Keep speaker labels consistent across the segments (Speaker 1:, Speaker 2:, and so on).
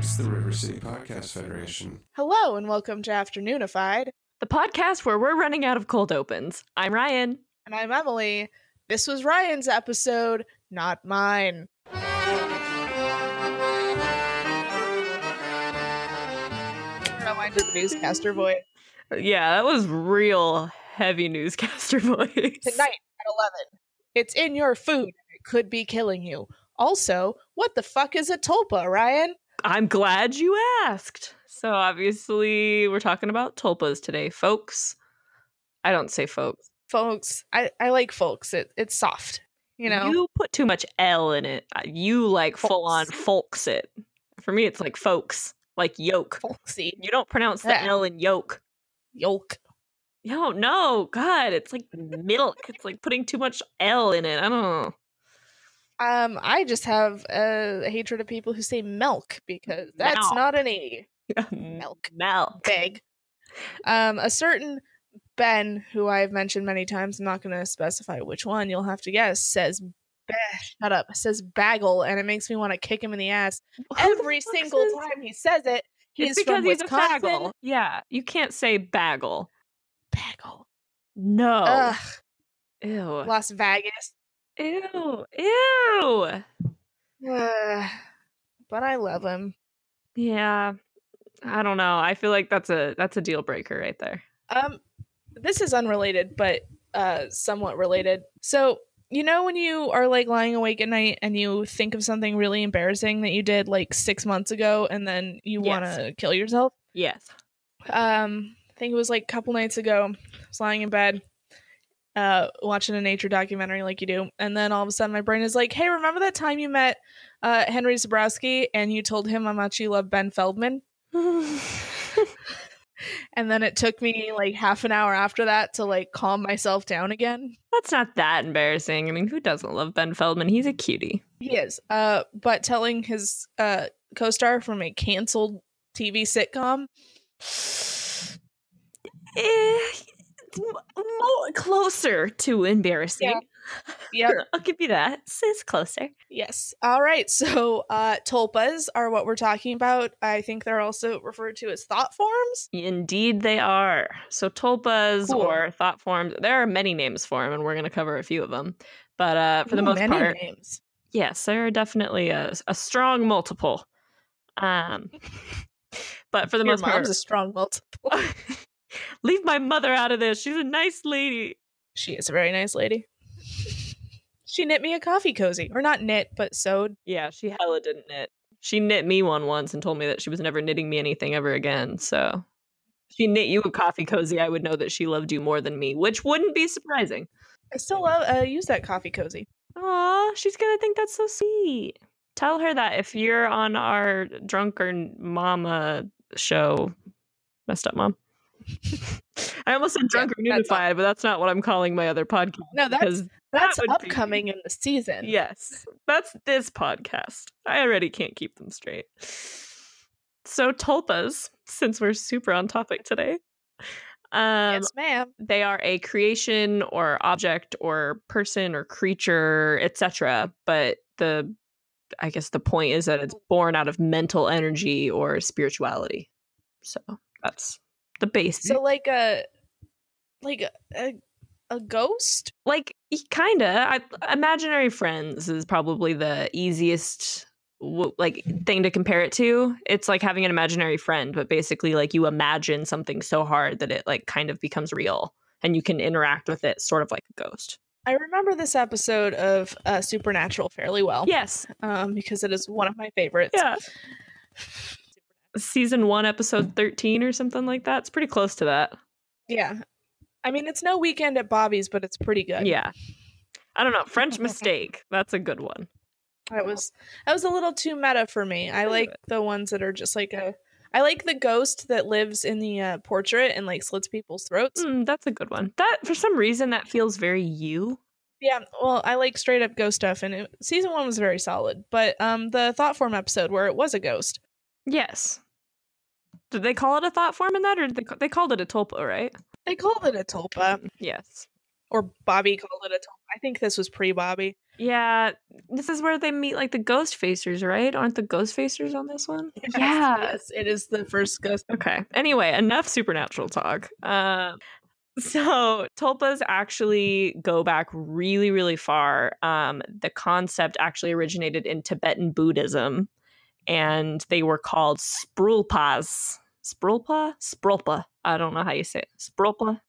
Speaker 1: It's the River City Podcast Federation.
Speaker 2: Hello and welcome to Afternoonified.
Speaker 3: The podcast where we're running out of cold opens. I'm Ryan.
Speaker 2: And I'm Emily. This was Ryan's episode, not mine. I don't know, I did the newscaster voice.
Speaker 3: Yeah, that was real heavy newscaster voice.
Speaker 2: Tonight at 11. It's in your food. It could be killing you. Also, what the fuck is a tulpa, Ryan?
Speaker 3: I'm glad you asked. So obviously, we're talking about tulpas today, folks. I don't say folks.
Speaker 2: Folks, I, I like folks. It, it's soft. You know?
Speaker 3: you put too much L in it. Uh, You like full on
Speaker 2: Folks.
Speaker 3: it. For me, it's like folks, like yoke.
Speaker 2: Folksy.
Speaker 3: You don't pronounce the
Speaker 2: Yeah.
Speaker 3: L in yoke.
Speaker 2: Yolk.
Speaker 3: No, no, God, it's like milk. It's like putting too much L in it. I don't know.
Speaker 2: Um, I just have a hatred of people who say milk because that's not an E. Milk.
Speaker 3: Milk.
Speaker 2: Big. Um, a certain Ben, who I've mentioned many times, I'm not going to specify which one. You'll have to guess. Says, shut up. Says bagel, and it makes me want to kick him in the ass
Speaker 3: Who the
Speaker 2: every single
Speaker 3: says-
Speaker 2: time he says it. He's
Speaker 3: it's because
Speaker 2: from
Speaker 3: he's
Speaker 2: Wisconsin.
Speaker 3: a bagel. Yeah, you can't say bagel.
Speaker 2: Bagel.
Speaker 3: No.
Speaker 2: Ugh,
Speaker 3: Ew.
Speaker 2: Las Vegas.
Speaker 3: Ew. Ew.
Speaker 2: Ugh. but I love him.
Speaker 3: Yeah. I don't know. I feel like that's a that's a deal breaker right there.
Speaker 2: Um, this is unrelated, but uh, somewhat related. So you know when you are like lying awake at night and you think of something really embarrassing that you did like six months ago, and then you want to kill yourself.
Speaker 3: Yes.
Speaker 2: Um, I think it was like a couple nights ago. I was lying in bed, uh, watching a nature documentary like you do, and then all of a sudden my brain is like, "Hey, remember that time you met uh, Henry Zebrowski and you told him how much you love Ben Feldman?" And then it took me like half an hour after that to like calm myself down again.
Speaker 3: That's not that embarrassing. I mean, who doesn't love Ben Feldman? He's a cutie.
Speaker 2: He is. Uh, but telling his uh co-star from a canceled TV sitcom,
Speaker 3: Eh, more closer to embarrassing.
Speaker 2: Yep.
Speaker 3: I'll give you that. It's, closer.
Speaker 2: yes. All right. So, uh, tulpas are what we're talking about. I think they're also referred to as thought forms.
Speaker 3: Indeed, they are. So tulpas
Speaker 2: Cool.
Speaker 3: or thought forms. There are many names for them, and we're going to cover a few of them. But uh, for the most
Speaker 2: many
Speaker 3: part,
Speaker 2: names.
Speaker 3: yes, there are definitely a, a strong multiple. Um, but for the
Speaker 2: Your
Speaker 3: most part,
Speaker 2: a strong multiple.
Speaker 3: leave my mother out of this. She's a nice lady.
Speaker 2: she is a very nice lady. She knit me a coffee cozy, or not knit, but sewed.
Speaker 3: Yeah, she hella didn't knit. She knit me one once and told me that she was never knitting me anything ever again. So, if she knit you a coffee cozy, I would know that she loved you more than me, which wouldn't be surprising.
Speaker 2: I still love uh, use that coffee cozy.
Speaker 3: Aw, she's gonna think that's so sweet. Tell her that if you're on our drunken mama show, messed up mom. I almost said drunk or
Speaker 2: that's
Speaker 3: unified, but that's not what I'm calling my other podcast.
Speaker 2: No, that's that's
Speaker 3: be-
Speaker 2: upcoming in the season.
Speaker 3: yes, that's this podcast. I already can't keep them straight. So tulpas, since we're super on topic today, um,
Speaker 2: yes, ma'am.
Speaker 3: they are a creation or object or person or creature etc but the i guess the point is that it's born out of mental energy or spirituality so that's the base
Speaker 2: So like a like a a, ghost.
Speaker 3: like kind of imaginary friends is probably the easiest like thing to compare it to it's like having an imaginary friend but basically like you imagine something so hard that it like kind of becomes real and you can interact with it sort of like a ghost
Speaker 2: I remember this episode of uh, Supernatural fairly well.
Speaker 3: yes
Speaker 2: Um, because it is one of my favorites.
Speaker 3: Yeah. Season one, episode 13 or something like that. It's pretty close to that.
Speaker 2: Yeah. I mean, it's no weekend at Bobby's, but it's pretty good.
Speaker 3: Yeah. I don't know. French mistake. That's a good one.
Speaker 2: That was that was a little too meta for me. I like the ones that are just like a. I like the ghost that lives in the uh, portrait and like slits people's throats.
Speaker 3: Mm, that's a good one. That, for some reason, that feels very you.
Speaker 2: Yeah, well, I like straight up ghost stuff, and it, season one was very solid. But um, the thought form episode where it was a ghost,
Speaker 3: Yes. Did they call it a thought form in that, or did they, ca- they called it a tulpa, right?
Speaker 2: they called it a tulpa.
Speaker 3: Yes.
Speaker 2: or Bobby called it a tulpa. I think this was pre Bobby.
Speaker 3: Yeah, this is where they meet like the ghost facers, right? Aren't the ghost facers on this one?
Speaker 2: Yes,
Speaker 3: yeah.
Speaker 2: yes, it is the first ghost.
Speaker 3: Okay. Anyway, enough supernatural talk. Um, so tulpas actually go back really, really far. Um, the concept actually originated in Tibetan Buddhism, and they were called sprulpas. Sprulpa? Sprulpa. I don't know how you say it. Sprulpa.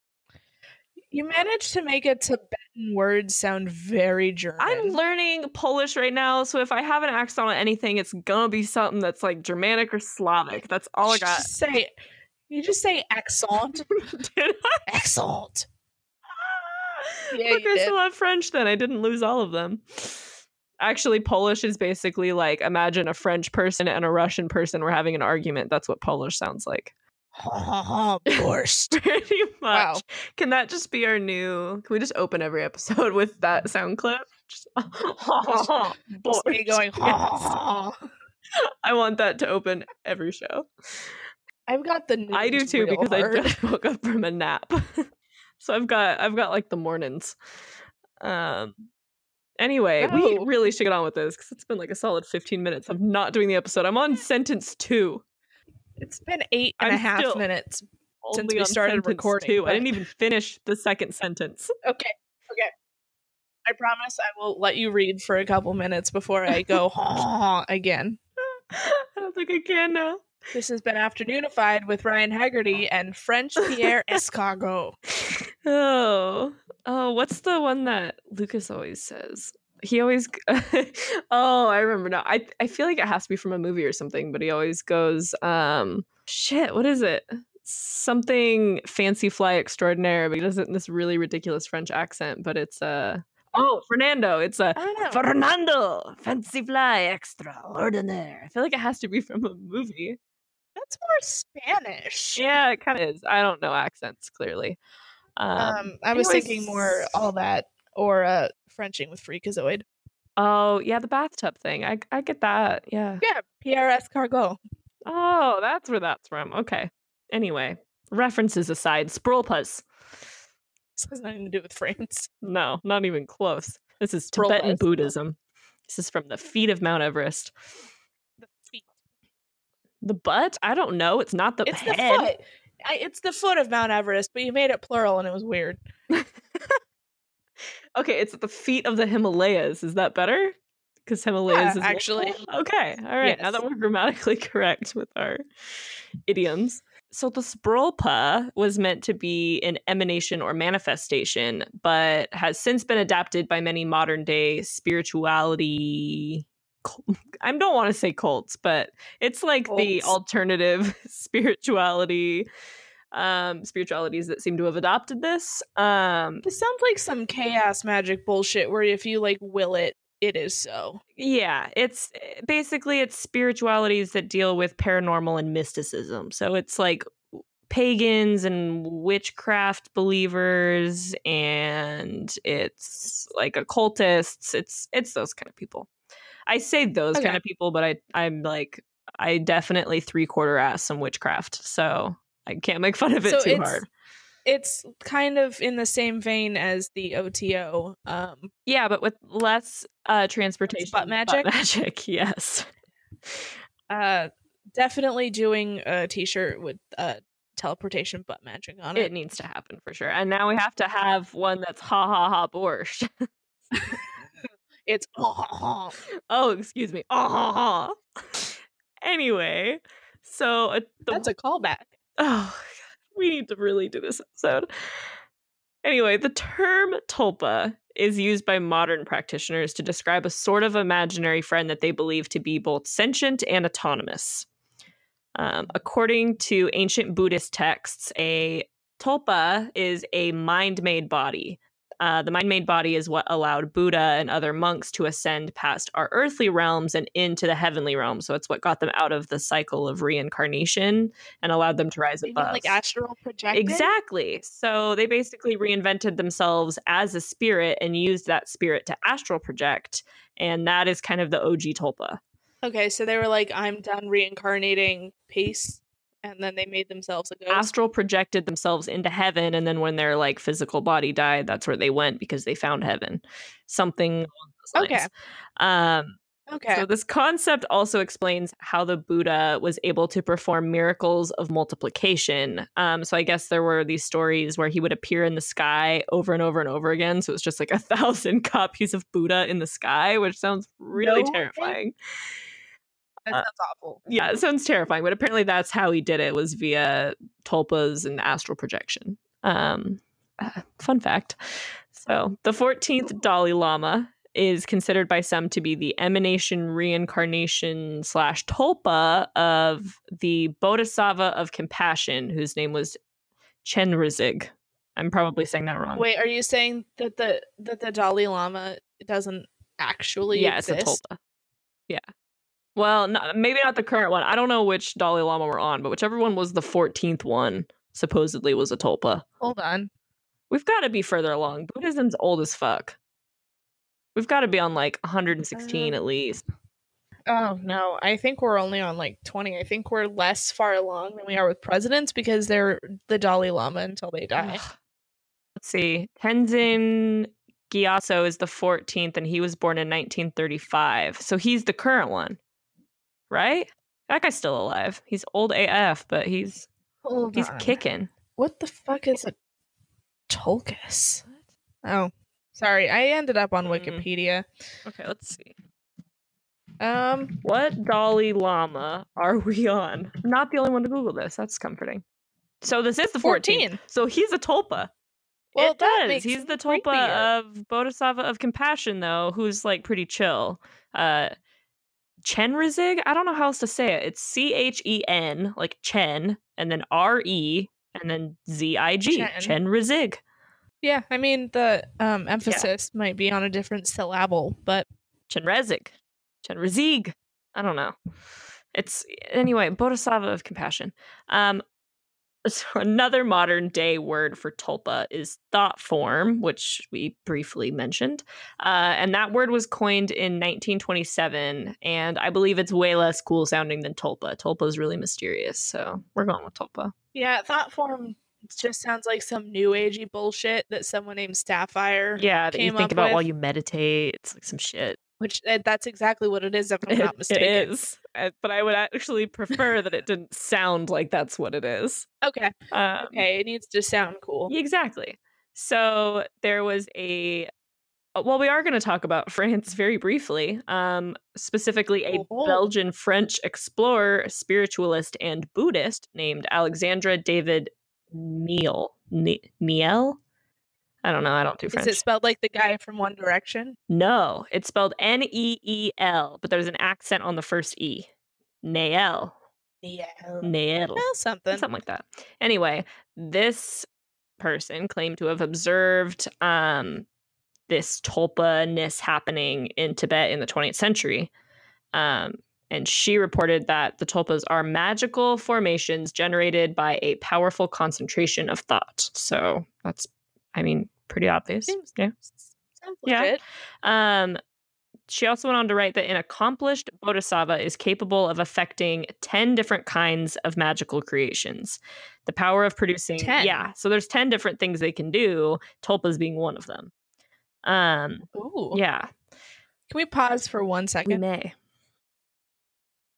Speaker 2: You managed to make a Tibetan word sound very German.
Speaker 3: I'm learning Polish right now, so if I have an accent on anything, it's gonna be something that's like Germanic or Slavic. That's all I got.
Speaker 2: Just say you just say accent. Accent. Yeah,
Speaker 3: Look, I
Speaker 2: did.
Speaker 3: still have French then. I didn't lose all of them. Actually, Polish is basically like imagine a French person and a Russian person were having an argument. That's what Polish sounds like.
Speaker 2: Borscht.
Speaker 3: Pretty much.
Speaker 2: Wow.
Speaker 3: Can that just be our new? Can we just open every episode with that sound clip? Just,
Speaker 2: Just me going. Ha.
Speaker 3: I want that to open every show.
Speaker 2: I've got the.
Speaker 3: I do too because
Speaker 2: hard.
Speaker 3: I just woke up from a nap. so I've got I've got like the mornings. Um anyway, we
Speaker 2: Oh.
Speaker 3: really should get on with this because it's been like a solid 15 minutes of not doing the episode. I'm on sentence two.
Speaker 2: It's been eight and a
Speaker 3: I'm
Speaker 2: half minutes. Since we started recording,
Speaker 3: two. I didn't even finish the second sentence.
Speaker 2: Okay. Okay. I promise I will let you read for a couple minutes before I go again.
Speaker 3: I don't think I can now.
Speaker 2: This has been Afternoonified with Ryan Haggerty and French Pierre Escargot.
Speaker 3: Oh, oh, what's the one that Lucas always says? He always. oh, I remember now. I I feel like it has to be from a movie or something, but he always goes, um, shit. What is it? Something fancy fly extraordinaire, but he does it in this really ridiculous French accent. But it's uh oh Fernando. It's a
Speaker 2: I.
Speaker 3: Fernando fancy fly extraordinaire. I feel like it has to be from a movie.
Speaker 2: That's more Spanish.
Speaker 3: Yeah, it kind of is. I don't know accents clearly. Um,
Speaker 2: Um, I was
Speaker 3: anyways-
Speaker 2: thinking more all that or uh Frenching with Freakazoid.
Speaker 3: Oh, yeah, the bathtub thing. I I get that. Yeah.
Speaker 2: Yeah, Pierre Escargot.
Speaker 3: Oh, that's where that's from. Okay. Anyway, references aside, sprulpas.
Speaker 2: This has nothing to do with France.
Speaker 3: No, not even close. This is. Tibetan Buddhism. This is from the feet of Mount Everest.
Speaker 2: The feet.
Speaker 3: The butt? I don't know. It's not the
Speaker 2: It's the
Speaker 3: head.
Speaker 2: foot. I, it's the foot of Mount Everest, but you made it plural and it was weird.
Speaker 3: Okay, it's at the feet of the Himalayas. Is that better? Because Himalayas
Speaker 2: Yeah,
Speaker 3: is
Speaker 2: actually.
Speaker 3: multiple? Okay, all right. Now that we're grammatically correct with our idioms. So the sprolpa was meant to be an emanation or manifestation, but has since been adapted by many modern day spirituality. I don't want to say cults, but it's like the alternative spirituality um spiritualities that seem to have adopted this um
Speaker 2: This sounds like some chaos magic bullshit where if you like will it, it is so.
Speaker 3: Yeah, it's eh, basically it's spiritualities that deal with paranormal and mysticism. So it's like pagans and witchcraft believers and it's like occultists. It's it's those kind of people. I say those
Speaker 2: Okay.
Speaker 3: kind of people, but I I'm like I definitely three quarter ass some witchcraft. So I can't make fun of it
Speaker 2: So
Speaker 3: too
Speaker 2: it's-
Speaker 3: hard.
Speaker 2: It's kind of in the same vein as the OTO. Um,
Speaker 3: Yeah, but with less uh transportation.
Speaker 2: butt magic?
Speaker 3: magic, yes.
Speaker 2: uh, definitely doing a T-shirt with uh teleportation butt magic on
Speaker 3: It
Speaker 2: it.
Speaker 3: needs to happen for sure. And now we have to have one that's ha ha ha borscht.
Speaker 2: It's
Speaker 3: oh, excuse me. Ha. Anyway, so uh, the,
Speaker 2: that's a callback.
Speaker 3: oh, we need to really do this episode. Anyway, the term tulpa is used by modern practitioners to describe a sort of imaginary friend that they believe to be both sentient and autonomous. Um, according to ancient Buddhist texts, a tulpa is a mind made body. Uh, the mind made body is what allowed Buddha and other monks to ascend past our earthly realms and into the heavenly realms. So it's what got them out of the cycle of reincarnation and allowed them to rise
Speaker 2: mean
Speaker 3: above.
Speaker 2: like astral projecting?
Speaker 3: Exactly. So they basically reinvented themselves as a spirit and used that spirit to astral project. And that is kind of the OG Tulpa.
Speaker 2: Okay, so they were like, "I'm done reincarnating. Peace." And then they made themselves a ghost.
Speaker 3: astral projected themselves into heaven and then when their like physical body died that's where they went because they found heaven something along those
Speaker 2: Okay.
Speaker 3: lines. um
Speaker 2: okay.
Speaker 3: so this concept also explains how the buddha was able to perform miracles of multiplication um so i guess there were these stories where he would appear in the sky over and over and over again so it's just like a thousand copies of buddha in the sky which sounds really
Speaker 2: No
Speaker 3: terrifying
Speaker 2: that
Speaker 3: uh,
Speaker 2: sounds awful.
Speaker 3: yeah, it sounds terrifying, but apparently that's how he did it was via tulpas and astral projection. Um, uh, fun fact. So the 14th Dalai Lama is considered by some to be the emanation reincarnation slash tulpa of the Bodhisattva of compassion, whose name was Chenrezig. I'm probably saying that wrong.
Speaker 2: Wait, are you saying that the that the Dalai Lama doesn't actually
Speaker 3: yeah, it's a
Speaker 2: exist?
Speaker 3: tulpa. Yeah. Well, not, maybe not the current one. I don't know which Dalai Lama we're on, but whichever one was the 14th one supposedly was a tulpa.
Speaker 2: Hold on.
Speaker 3: We've got to be further along. Buddhism's old as fuck. We've got to be on like 116
Speaker 2: Uh,
Speaker 3: at least.
Speaker 2: Oh no, I think we're only on like twenty. I think we're less far along than we are with presidents because they're the Dalai Lama until they die.
Speaker 3: Let's see. Tenzin Gyatso is the 14th, and he was born in 1935. So he's the current one, right? That guy's still alive. He's old AF, but he's
Speaker 2: Hold
Speaker 3: he's
Speaker 2: on.
Speaker 3: kicking.
Speaker 2: What the fuck is a tulkus? Oh, sorry. I ended up on
Speaker 3: Mm.
Speaker 2: Wikipedia.
Speaker 3: Okay, let's see.
Speaker 2: Um,
Speaker 3: What Dalai Lama are we on? I'm not the only one to Google this. That's comforting. So this is the 14th.
Speaker 2: fourteen.
Speaker 3: So he's a tulpa.
Speaker 2: Well,
Speaker 3: it does. He's the tulpa
Speaker 2: creepier.
Speaker 3: of Bodhisattva of Compassion, though, who's like pretty chill. Uh, Chenrezig? I don't know how else to say it. It's C H E N, like Chen, and then R E, and then Z I G.
Speaker 2: Chen.
Speaker 3: Chenrezig.
Speaker 2: Yeah, I mean the um emphasis might be on a different syllable, but
Speaker 3: Chenrezig. Chenrezig. I don't know. It's anyway, Bodhisattva of compassion. Um so another modern day word for tulpa is thought form, which we briefly mentioned. Uh, and that word was coined in 1927, and I believe it's way less cool sounding than tulpa. Tulpa is really mysterious, so we're going with tulpa.
Speaker 2: yeah, thought form just sounds like some new agey bullshit that someone named Sapphire.
Speaker 3: Yeah, that you think about while you meditate. It's like some shit.
Speaker 2: Which uh, that's exactly what it is if I'm not mistaken.
Speaker 3: It is, Uh, but I would actually prefer that it didn't sound like that's what it is.
Speaker 2: Okay,
Speaker 3: Um,
Speaker 2: okay, it needs to sound cool.
Speaker 3: Exactly. So there was a. uh, Well, we are going to talk about France very briefly, um, specifically a
Speaker 2: Oh.
Speaker 3: Belgian French explorer, spiritualist, and Buddhist named Alexandra David Neal. Ne- Niel? I don't know. I don't do French.
Speaker 2: Is it spelled like the guy from One Direction?
Speaker 3: no, it's spelled N E E L, but there's an accent on the first E. Nael.
Speaker 2: Yeah,
Speaker 3: Nael.
Speaker 2: something.
Speaker 3: something like that. Anyway, this person claimed to have observed um, this tulpa-ness happening in Tibet in the 20th century. Um, and she reported that the tulpas are magical formations generated by a powerful concentration of thought. So that's, I mean, pretty obvious.
Speaker 2: Seems-
Speaker 3: yeah.
Speaker 2: Sounds
Speaker 3: Yeah. Um, she also went on to write that an accomplished bodhisattva is capable of affecting 10 different kinds of magical creations. The power of producing
Speaker 2: 10?
Speaker 3: Yeah, so there's 10 different things they can do, tulpas being one of them. Um,
Speaker 2: Ooh.
Speaker 3: yeah,
Speaker 2: Can we pause for one second?
Speaker 3: we may.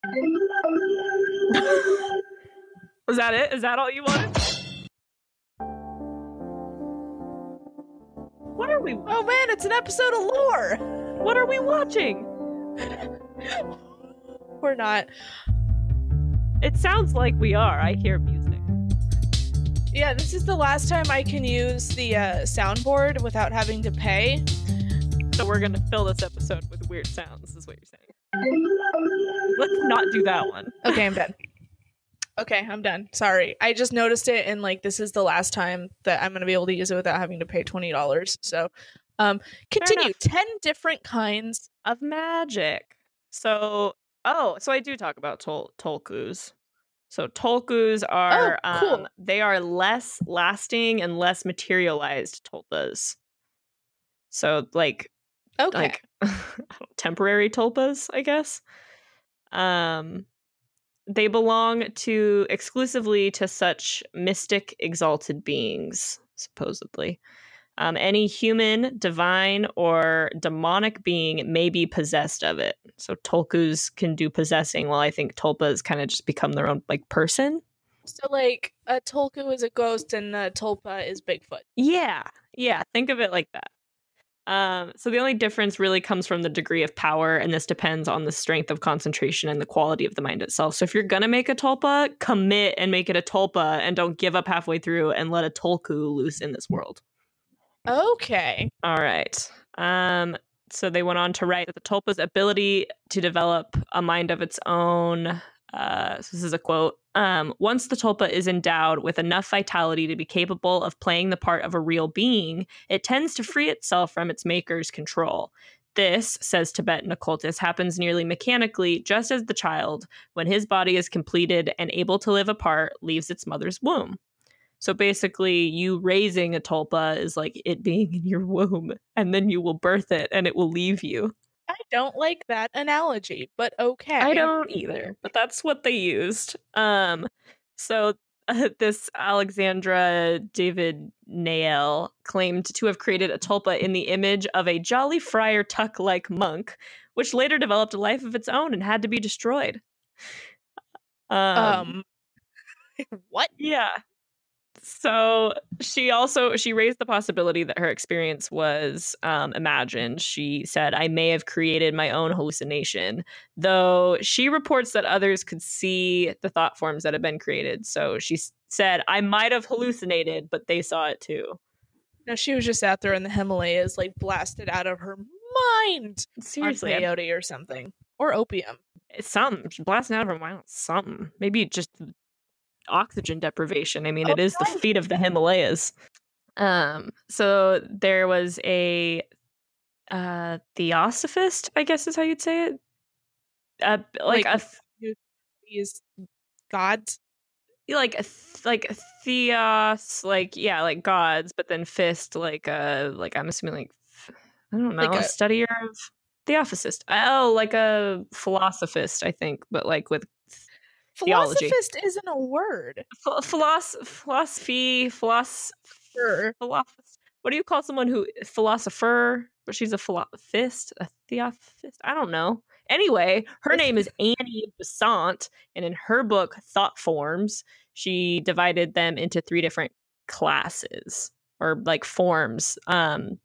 Speaker 3: Was that it? Is that all you wanted? What are we
Speaker 2: Oh man, it's an episode of lore.
Speaker 3: what are we watching?
Speaker 2: We're not.
Speaker 3: It sounds like we are. I hear music.
Speaker 2: Yeah, this is the last time I can use the uh, soundboard without having to pay.
Speaker 3: So we're gonna fill this episode with weird sounds, is what you're saying. Let's not do that one.
Speaker 2: Okay, I'm done. Okay, I'm done. Sorry. I just noticed it and like this is the last time that I'm going to be able to use it without having to pay $20. So, um continue. 10 different kinds.
Speaker 3: Of magic. So oh, so I do talk about tol- tolkus. So tolkus are
Speaker 2: Oh, cool.
Speaker 3: um they are less lasting and less materialized tulpas. So like
Speaker 2: Okay.
Speaker 3: like temporary tulpas, I guess. Um they belong to exclusively to such mystic exalted beings, supposedly. Um, any human, divine, or demonic being may be possessed of it. So Tulkus can do possessing, while I think Tulpas kind of just become their own like person.
Speaker 2: So like a Tulku is a ghost and a Tulpa is Bigfoot.
Speaker 3: Yeah, yeah. Think of it like that. Um, so the only difference really comes from the degree of power, and this depends on the strength of concentration and the quality of the mind itself. So if you're gonna make a tulpa, commit and make it a tulpa, and don't give up halfway through and let a tolku loose in this world.
Speaker 2: Okay.
Speaker 3: All right. Um, so they went on to write that the tulpa's ability to develop a mind of its own. Uh, so this is a quote. Um, once the tulpa is endowed with enough vitality to be capable of playing the part of a real being, it tends to free itself from its maker's control. This, says Tibetan occultist, happens nearly mechanically just as the child, when his body is completed and able to live apart, leaves its mother's womb. So basically, you raising a tulpa is like it being in your womb, and then you will birth it and it will leave you.
Speaker 2: I don't like that analogy, but okay.
Speaker 3: I don't either, but that's what they used. Um, so uh, this Alexandra David Nael claimed to have created a tulpa in the image of a jolly friar tuck like monk, which later developed a life of its own and had to be destroyed. Um,
Speaker 2: Um, what?
Speaker 3: yeah. So she also she raised the possibility that her experience was um, imagined. She said, "I may have created my own hallucination," though she reports that others could see the thought forms that had been created. So she said, "I might have hallucinated, but they saw it too."
Speaker 2: now she was just out there in the Himalayas, like blasted out of her mind
Speaker 3: Seriously,
Speaker 2: peyote or something, or opium.
Speaker 3: it's something She's blasting out of her mind. Something, maybe just oxygen deprivation. I mean, it is the feet of the Himalayas. Um, so there was a uh theosophist, I guess is how you'd say it. Uh, like,
Speaker 2: Like-
Speaker 3: a th-
Speaker 2: These gods.
Speaker 3: like a like theos, like yeah, like gods, but then fist, like uh, like I'm assuming like I don't know,
Speaker 2: Like
Speaker 3: a
Speaker 2: a-
Speaker 3: studier of theosophist. Oh, like a philosophist, I think, but like with Theology.
Speaker 2: Philosophist isn't a word.
Speaker 3: Ph- philosoph- philosophy, philosoph-
Speaker 2: Sure.
Speaker 3: philosoph- What do you call someone who philosopher? But she's a philosophist, a theosophist. I don't know. Anyway, her name is Annie Besant, and in her book Thought Forms, she divided them into three different classes or like forms, um,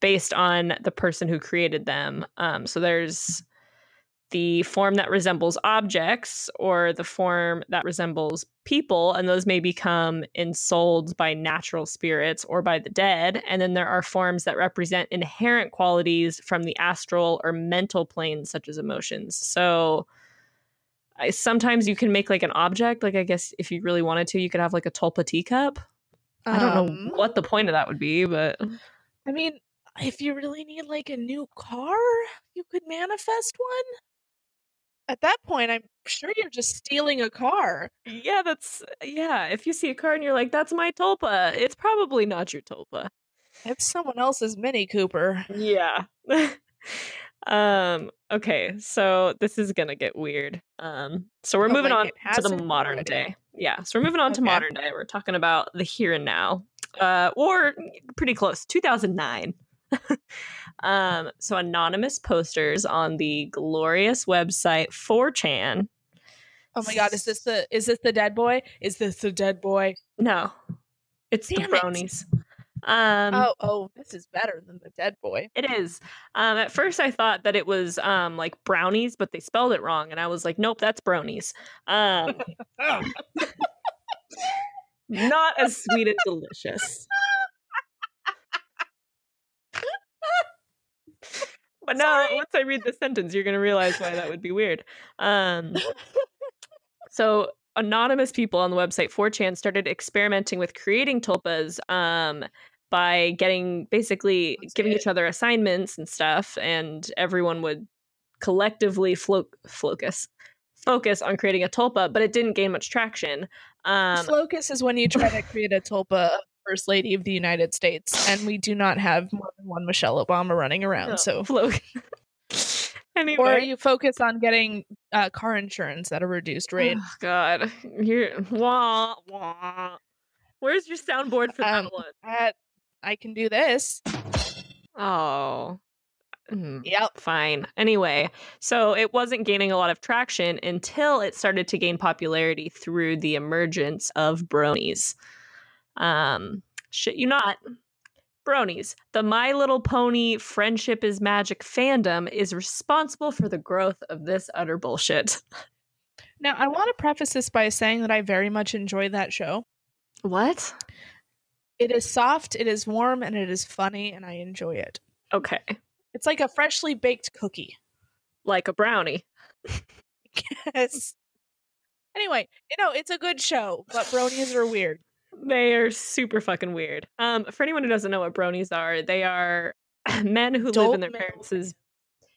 Speaker 3: based on the person who created them. Um, so there's the form that resembles objects or the form that resembles people, and those may become ensouled by natural spirits or by the dead. And then there are forms that represent inherent qualities from the astral or mental planes, such as emotions. So I, sometimes you can make like an object, like I guess if you really wanted to, you could have like a tulpa teacup. I don't
Speaker 2: Um,
Speaker 3: know what the point of that would be, but
Speaker 2: I mean, if you really need like a new car, you could manifest one. At that point, I'm sure you're just stealing a car.
Speaker 3: yeah, that's yeah. If you see a car and you're like, "That's my tulpa," it's probably not your tulpa.
Speaker 2: It's someone else's Mini Cooper.
Speaker 3: Yeah. um okay, so this is going to get weird. Um so we're
Speaker 2: Oh,
Speaker 3: moving
Speaker 2: like
Speaker 3: on to the modern
Speaker 2: already.
Speaker 3: day. Yeah, so we're moving on to modern day. We're talking about the here and now. Uh or pretty close, 2009. Um so anonymous posters on the glorious website 4chan.
Speaker 2: Oh my god, is this the is this the dead boy? Is this the dead boy?
Speaker 3: No. It's
Speaker 2: Damn
Speaker 3: the
Speaker 2: it.
Speaker 3: Um
Speaker 2: oh, oh, this is better than the dead boy.
Speaker 3: It is. Um, at first, I thought that it was um, like brownies, but they spelled it wrong, and I was like, "Nope, that's bronies." Um, not as sweet and delicious. But now,
Speaker 2: Sorry.
Speaker 3: once I read the sentence, you're going to realize why that would be weird. Um, so, anonymous people on the website 4chan started experimenting with creating tulpas um, by getting basically
Speaker 2: That's
Speaker 3: giving
Speaker 2: it.
Speaker 3: each other assignments and stuff, and everyone would collectively flo- focus focus on creating a tulpa, but it didn't gain much traction. Um,
Speaker 2: Flocus is when you try to create a tulpa of First Lady of the United States, and we do not have more than one Michelle Obama running around. So
Speaker 3: flo- Anyway.
Speaker 2: Or you focus on getting uh, car insurance at a reduced rate.
Speaker 3: Oh God, you're wah wah. Where's your soundboard for
Speaker 2: Um,
Speaker 3: that one?
Speaker 2: Uh, I can do this.
Speaker 3: Oh, Mm,
Speaker 2: Yep.
Speaker 3: fine. Anyway, so it wasn't gaining a lot of traction until it started to gain popularity through the emergence of bronies. Um, shit, you not. Bronies, the My Little Pony Friendship is Magic fandom, is responsible for the growth of this utter bullshit.
Speaker 2: Now, I want to preface this by saying that I very much enjoy that show.
Speaker 3: What?
Speaker 2: It is soft, it is warm, and it is funny, and I enjoy it.
Speaker 3: Okay.
Speaker 2: It's like a freshly baked cookie.
Speaker 3: Like a brownie.
Speaker 2: Yes. Anyway, you know, it's a good show, but bronies are weird.
Speaker 3: They are super fucking weird. Um, for anyone who doesn't know what bronies are, they are men who live in their
Speaker 2: male
Speaker 3: parents'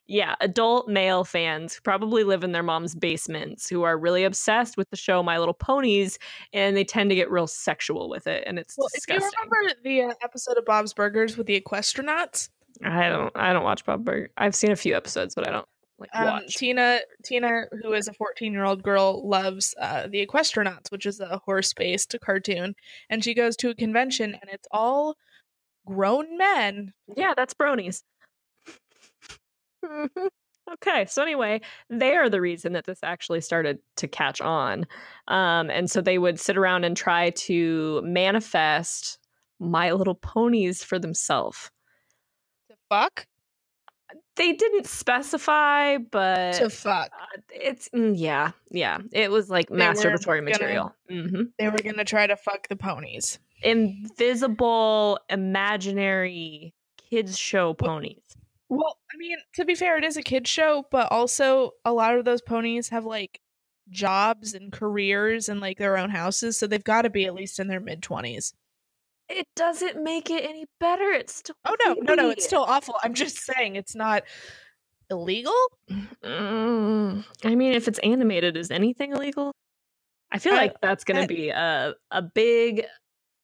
Speaker 3: yeah, adult male fans who probably live in their mom's basements who are really obsessed with the show My Little Ponies and they tend to get real sexual with it and it's
Speaker 2: Well, if you remember the uh, episode of Bob's Burgers with the equestranauts,
Speaker 3: I don't I don't watch Bob Burger. I've seen a few episodes, but I don't like
Speaker 2: um,
Speaker 3: watch.
Speaker 2: Tina, Tina, who is a 14 year old girl, loves uh, the equestranauts, which is a horse based cartoon. And she goes to a convention and it's all grown men.
Speaker 3: Yeah, that's bronies. Okay, so anyway, they are the reason that this actually started to catch on. Um, and so they would sit around and try to manifest My Little Ponies for themselves.
Speaker 2: To fuck?
Speaker 3: They didn't specify, but
Speaker 2: To fuck.
Speaker 3: uh, it's mm, yeah, yeah. It was like
Speaker 2: They
Speaker 3: masturbatory
Speaker 2: gonna-
Speaker 3: material. hmm
Speaker 2: They were to try to fuck the ponies.
Speaker 3: Invisible, imaginary kids show ponies.
Speaker 2: Well, I mean, to be fair, it is a kid's show, but also a lot of those ponies have like jobs and careers and like their own houses, so they've got to be at least in their mid 20s.
Speaker 3: It doesn't make it any better. It's still
Speaker 2: Oh no, no, no, it's still awful. I'm just saying it's not illegal.
Speaker 3: Mm, I mean, if it's animated, is anything illegal? I feel
Speaker 2: I-
Speaker 3: like that's going to be a a big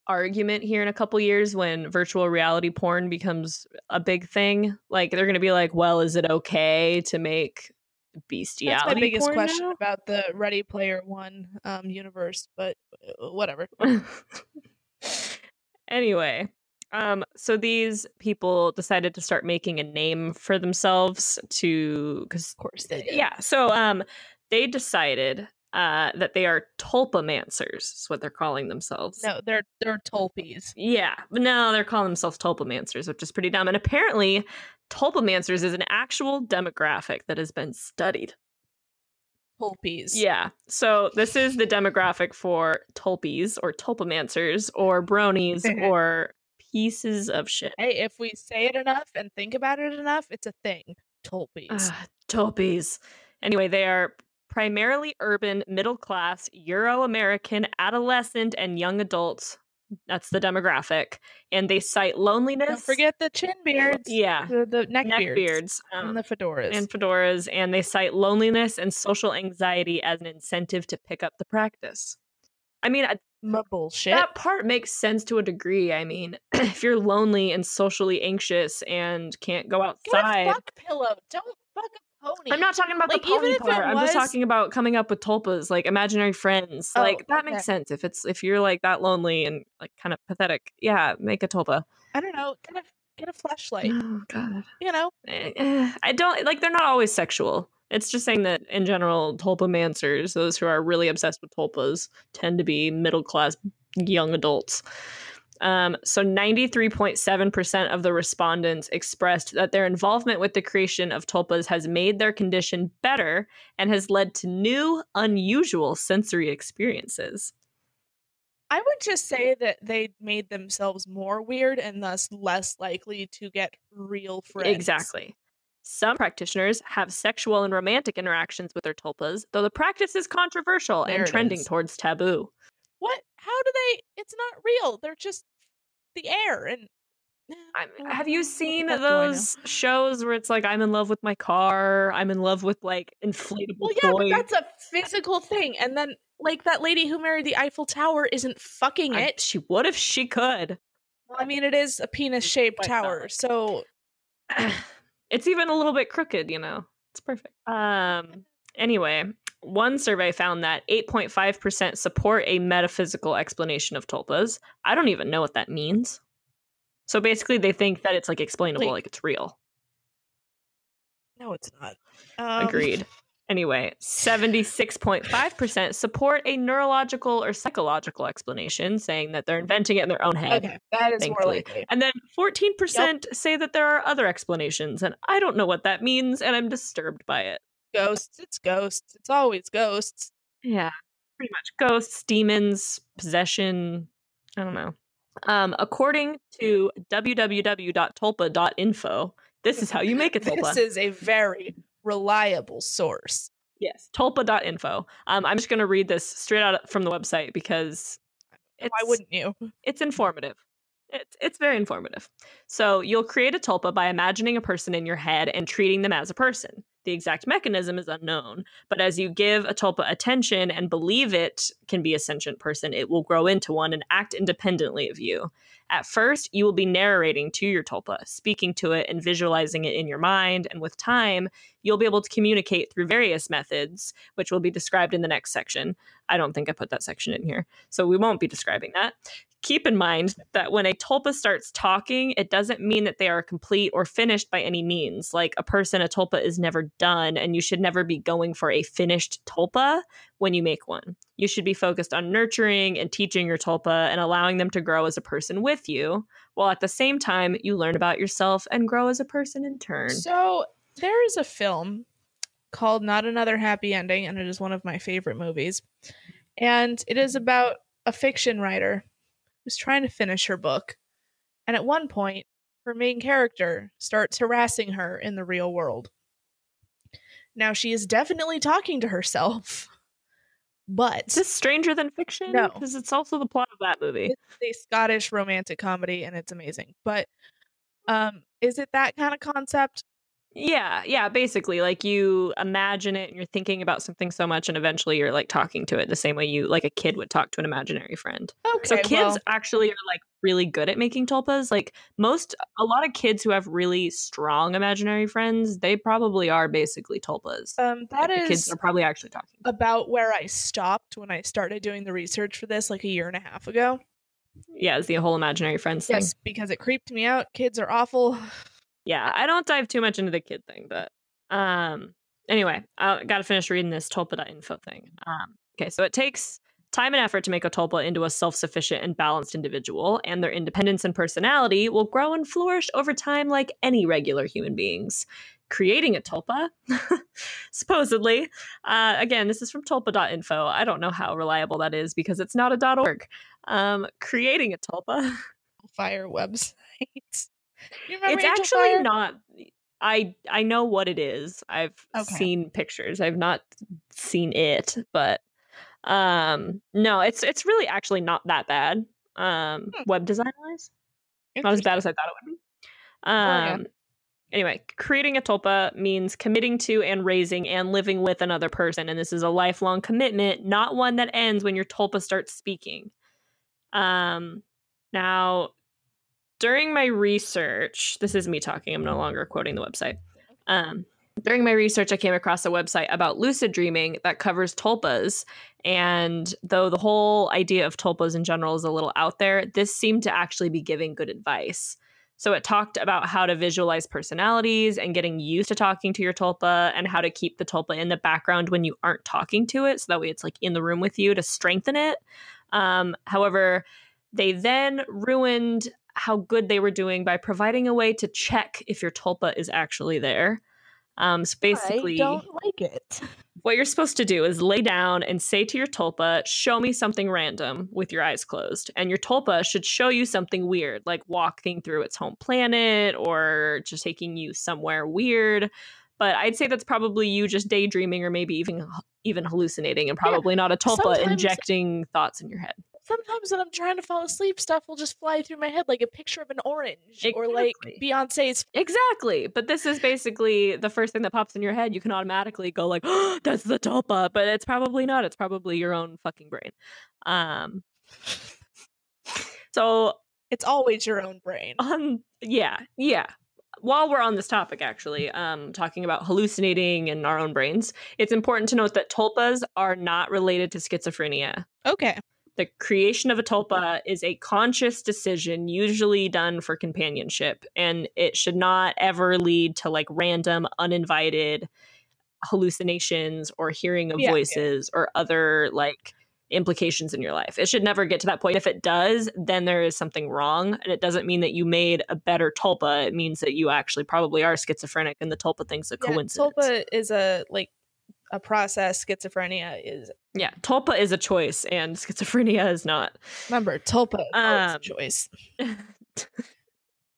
Speaker 3: argument here in a couple years when virtual reality porn becomes a big thing. Like they're going to be like, "Well, is it okay to make bestiality?"
Speaker 2: That's my biggest
Speaker 3: porn
Speaker 2: question
Speaker 3: now?
Speaker 2: about the Ready Player One um universe, but uh, whatever.
Speaker 3: anyway, um, so these people decided to start making a name for themselves to because
Speaker 2: Of course they did.
Speaker 3: yeah so um they decided uh that they are tulpamancers is what they're calling themselves
Speaker 2: No, they're they're tulpies.
Speaker 3: yeah but no they're calling themselves tulpamancers which is pretty dumb and apparently tulpamancers is an actual demographic that has been studied
Speaker 2: Tulpies.
Speaker 3: yeah so this is the demographic for tulpies or tulpamancers or bronies or pieces of shit
Speaker 2: Hey, if we say it enough and think about it enough, it's a thing. Tulpies.
Speaker 3: Ugh, ah, Tulpies. Anyway, they are primarily urban, middle class, Euro American, adolescent, and young adults. That's the demographic. And they cite loneliness.
Speaker 2: Don't forget the chin beards.
Speaker 3: Yeah.
Speaker 2: The, the neck,
Speaker 3: Neck
Speaker 2: beards.
Speaker 3: beards.
Speaker 2: and
Speaker 3: um,
Speaker 2: the fedoras.
Speaker 3: and fedoras. And they cite loneliness and social anxiety as an incentive to pick up the practice. I mean, I-
Speaker 2: My bullshit.
Speaker 3: that part makes sense to a degree. I mean, if you're lonely and socially anxious and can't go
Speaker 2: Get a
Speaker 3: outside.
Speaker 2: fuck pillow. Don't fuck a pony.
Speaker 3: I'm not talking about
Speaker 2: Like,
Speaker 3: the
Speaker 2: even
Speaker 3: pony
Speaker 2: if it
Speaker 3: part. I'm just talking about coming up with tulpas, like imaginary friends.
Speaker 2: Oh,
Speaker 3: like that
Speaker 2: okay.
Speaker 3: makes sense if it's if you're like that lonely and like kind of pathetic. Yeah, make a tulpa.
Speaker 2: I don't know. Get a get a flashlight.
Speaker 3: Oh god.
Speaker 2: You know.
Speaker 3: Eh, eh, I don't like they're not always sexual. It's just saying that in general, tulpamancers, those who are really obsessed with tulpas, tend to be middle class young adults. Um, so 93.7% of the respondents expressed that their involvement with the creation of tulpas has made their condition better and has led to new, unusual sensory experiences.
Speaker 2: I would just say that they made themselves more weird and thus less likely to get real friends.
Speaker 3: Exactly. Some practitioners have sexual and romantic interactions with their tulpas, though the practice is controversial
Speaker 2: There
Speaker 3: and trending
Speaker 2: is.
Speaker 3: towards taboo.
Speaker 2: What? How do they? It's not real. They're just the air and.
Speaker 3: I
Speaker 2: Oh,
Speaker 3: have you seen
Speaker 2: the fuck do I know?
Speaker 3: those shows where it's like I'm in love with my car, I'm in love with like inflatable
Speaker 2: Well, yeah,
Speaker 3: toys?
Speaker 2: but that's a physical thing. And then, like that lady who married the Eiffel Tower isn't fucking
Speaker 3: I-
Speaker 2: it.
Speaker 3: she would if she could.
Speaker 2: Well, I mean, it is a penis-shaped tower,
Speaker 3: valid.
Speaker 2: so
Speaker 3: it's even a little bit crooked, you know. It's perfect. Um anyway, one survey found that 8.5% support a metaphysical explanation of tulpas. I don't even know what that means. So basically they think that it's like explainable
Speaker 2: Like-
Speaker 3: like it's real.
Speaker 2: No, it's not. Um,
Speaker 3: Agreed. Anyway, 76.5% support a neurological or psychological explanation, saying that they're inventing it in their own head.
Speaker 2: Okay, that is more likely.
Speaker 3: And then 14% say that there are other explanations, and I don't know what that means, and I'm disturbed by it.
Speaker 2: Ghosts. It's ghosts. It's always ghosts.
Speaker 3: Yeah, pretty much ghosts, demons, possession. I don't know. Um, according to www.tulpa.info, this is how you make a tulpa.
Speaker 2: This is a very reliable source.
Speaker 3: Yes, tulpa.info. Um, I'm just going to read this straight out from the website because it's,
Speaker 2: Why wouldn't you?
Speaker 3: it's informative. It's, it's very informative. So you'll create a tulpa by imagining a person in your head and treating them as a person. The exact mechanism is unknown, but as you give a tulpa attention and believe it can be a sentient person, it will grow into one and act independently of you. At first, you will be narrating to your tulpa, speaking to it and visualizing it in your mind, and with time, you'll be able to communicate through various methods, which will be described in the next section. I don't think I put that section in here, so we won't be describing that. Keep in mind that when a tulpa starts talking, it doesn't mean that they are complete or finished by any means. Like a person, a tulpa is never done, and you should never be going for a finished tulpa when you make one. You should be focused on nurturing and teaching your tulpa and allowing them to grow as a person with you, while at the same time, you learn about yourself and grow as a person in turn.
Speaker 2: So there is a film called Not Another Happy Ending, and it is one of my favorite movies. And it is about a fiction writer who's trying to finish her book. And at one point, her main character starts harassing her in the real world. Now, she is definitely talking to herself, but
Speaker 3: Is this stranger than fiction?
Speaker 2: No.
Speaker 3: Because it's also the plot of that movie.
Speaker 2: it's a Scottish romantic comedy and it's amazing. But um, is it that kind of concept?
Speaker 3: Yeah, yeah, basically like you imagine it and you're thinking about something so much and eventually you're like talking to it the same way you like a kid would talk to an imaginary friend.
Speaker 2: Okay,
Speaker 3: So kids
Speaker 2: well,
Speaker 3: actually are like really good at making tulpas. Like most a lot of kids who have really strong imaginary friends, they probably are basically tulpas.
Speaker 2: um, that
Speaker 3: Like, the kids are probably actually talking.
Speaker 2: about where I stopped when I started doing the research for this like a year and a half ago.
Speaker 3: Yeah, it's the whole imaginary friends
Speaker 2: Yes,
Speaker 3: thing.
Speaker 2: because it creeped me out. Kids are awful.
Speaker 3: Yeah, I don't dive too much into the kid thing, but um anyway, I got to finish reading this tulpa.info thing. Um okay, so it takes time and effort to make a tulpa into a self-sufficient and balanced individual, and their independence and personality will grow and flourish over time like any regular human beings. Creating a tulpa, supposedly. Uh, again, this is from tulpa.info. I don't know how reliable that is because it's not a .org. Um, creating a tulpa
Speaker 2: Fire websites.
Speaker 3: It's actually
Speaker 2: Fire?
Speaker 3: not i i know what it is i've
Speaker 2: Okay.
Speaker 3: seen pictures i've not seen it but um no it's it's really actually not that bad um
Speaker 2: Hmm.
Speaker 3: web design wise not as bad as i thought it would be
Speaker 2: yeah.
Speaker 3: um anyway creating a tulpa means committing to and raising and living with another person and this is a lifelong commitment not one that ends when your tulpa starts speaking um now during my research this is me talking i'm no longer quoting the website um during my research i came across a website about lucid dreaming that covers tulpas and though the whole idea of tulpas in general is a little out there this seemed to actually be giving good advice so it talked about how to visualize personalities and getting used to talking to your tulpa and how to keep the tulpa in the background when you aren't talking to it. So that way it's like in the room with you to strengthen it. Um, however, they then ruined how good they were doing by providing a way to check if your tulpa is actually there. Um, so basically,
Speaker 2: I don't like it.
Speaker 3: what you're supposed to do is lay down and say to your tulpa, show me something random with your eyes closed. And your tulpa should show you something weird, like walking through its home planet or just taking you somewhere weird. But I'd say that's probably you just daydreaming or maybe even even hallucinating and probably not a tulpa
Speaker 2: sometimes-
Speaker 3: injecting thoughts in your head.
Speaker 2: Sometimes when I'm trying to fall asleep, stuff will just fly through my head like a picture of an orange or like Beyonce's.
Speaker 3: Exactly. But this is basically the first thing that pops in your head. You can automatically go like, oh, that's the tulpa, but it's probably not. It's probably your own fucking brain. Um so
Speaker 2: It's always your own brain.
Speaker 3: on yeah, yeah. while we're on this topic, actually, um, talking about hallucinating in our own brains, it's important to note that tulpas are not related to schizophrenia.
Speaker 2: Okay.
Speaker 3: The creation of a tulpa is a conscious decision, usually done for companionship, and it should not ever lead to like random, uninvited hallucinations or hearing of
Speaker 2: Yeah, yeah.
Speaker 3: voices or other like implications in your life. It should never get to that point. If it does, then there is something wrong. And it doesn't mean that you made a better tulpa. It means that you actually probably are schizophrenic and the tulpa thinks a
Speaker 2: Yeah,
Speaker 3: coincidence.
Speaker 2: Tulpa is a like a process. Schizophrenia is
Speaker 3: Yeah, tulpa is a choice and schizophrenia is not.
Speaker 2: remember tulpa is always a
Speaker 3: Um,
Speaker 2: choice.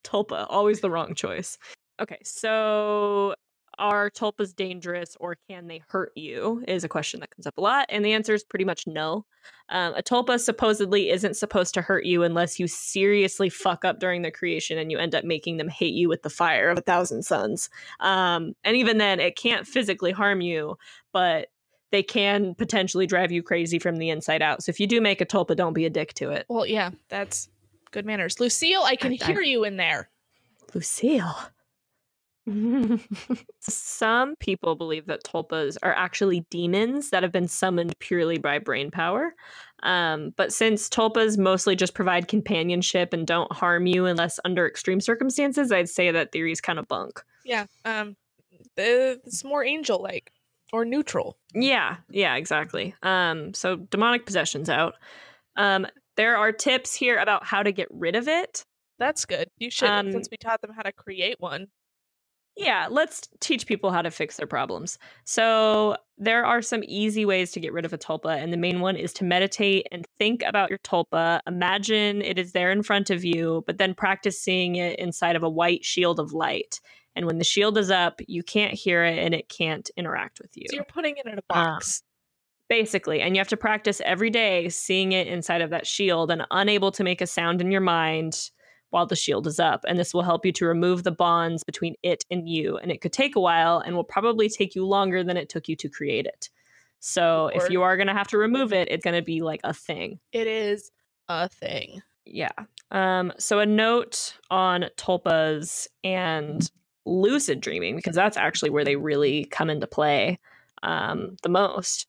Speaker 3: tulpa, always the wrong choice. Okay, so are tulpas dangerous or can they hurt you? Is a question that comes up a lot, and the answer is pretty much no. Um, a tulpa supposedly isn't supposed to hurt you unless you seriously fuck up during the creation and you end up making them hate you with the fire of a thousand suns. Um, and even then, it can't physically harm you, but they can potentially drive you crazy from the inside out. So if you do make a tulpa, don't be a dick to it.
Speaker 2: Well, yeah, that's good manners. Lucille, I can
Speaker 3: I- I-
Speaker 2: hear you in there.
Speaker 3: Lucille. Some people believe that tulpas are actually demons that have been summoned purely by brain power. Um, but since tulpas mostly just provide companionship and don't harm you unless under extreme circumstances, I'd say that theory is kind of bunk.
Speaker 2: Yeah. Um, it's more angel-like or neutral.
Speaker 3: Yeah, yeah, exactly. Um, so demonic possession's out. Um, there are tips here about how to get rid of it.
Speaker 2: That's good. You should,
Speaker 3: Um,
Speaker 2: since we taught them how to create one.
Speaker 3: Yeah, let's teach people how to fix their problems. So, there are some easy ways to get rid of a tulpa, and the main one is to meditate and think about your tulpa. Imagine it is there in front of you, but then practice seeing it inside of a white shield of light. And when the shield is up, you can't hear it and it can't interact with you.
Speaker 2: So you're putting it in a
Speaker 3: Um,
Speaker 2: box.
Speaker 3: Basically, and you have to practice every day seeing it inside of that shield and unable to make a sound in your mind while the shield is up. And this will help you to remove the bonds between it and you. And it could take a while and will probably take you longer than it took you to create it. So if you are going to have to remove it, it's going to be like a thing.
Speaker 2: it is a thing.
Speaker 3: Yeah. Um, so a note on tulpas and lucid dreaming, because that's actually where they really come into play um, the most.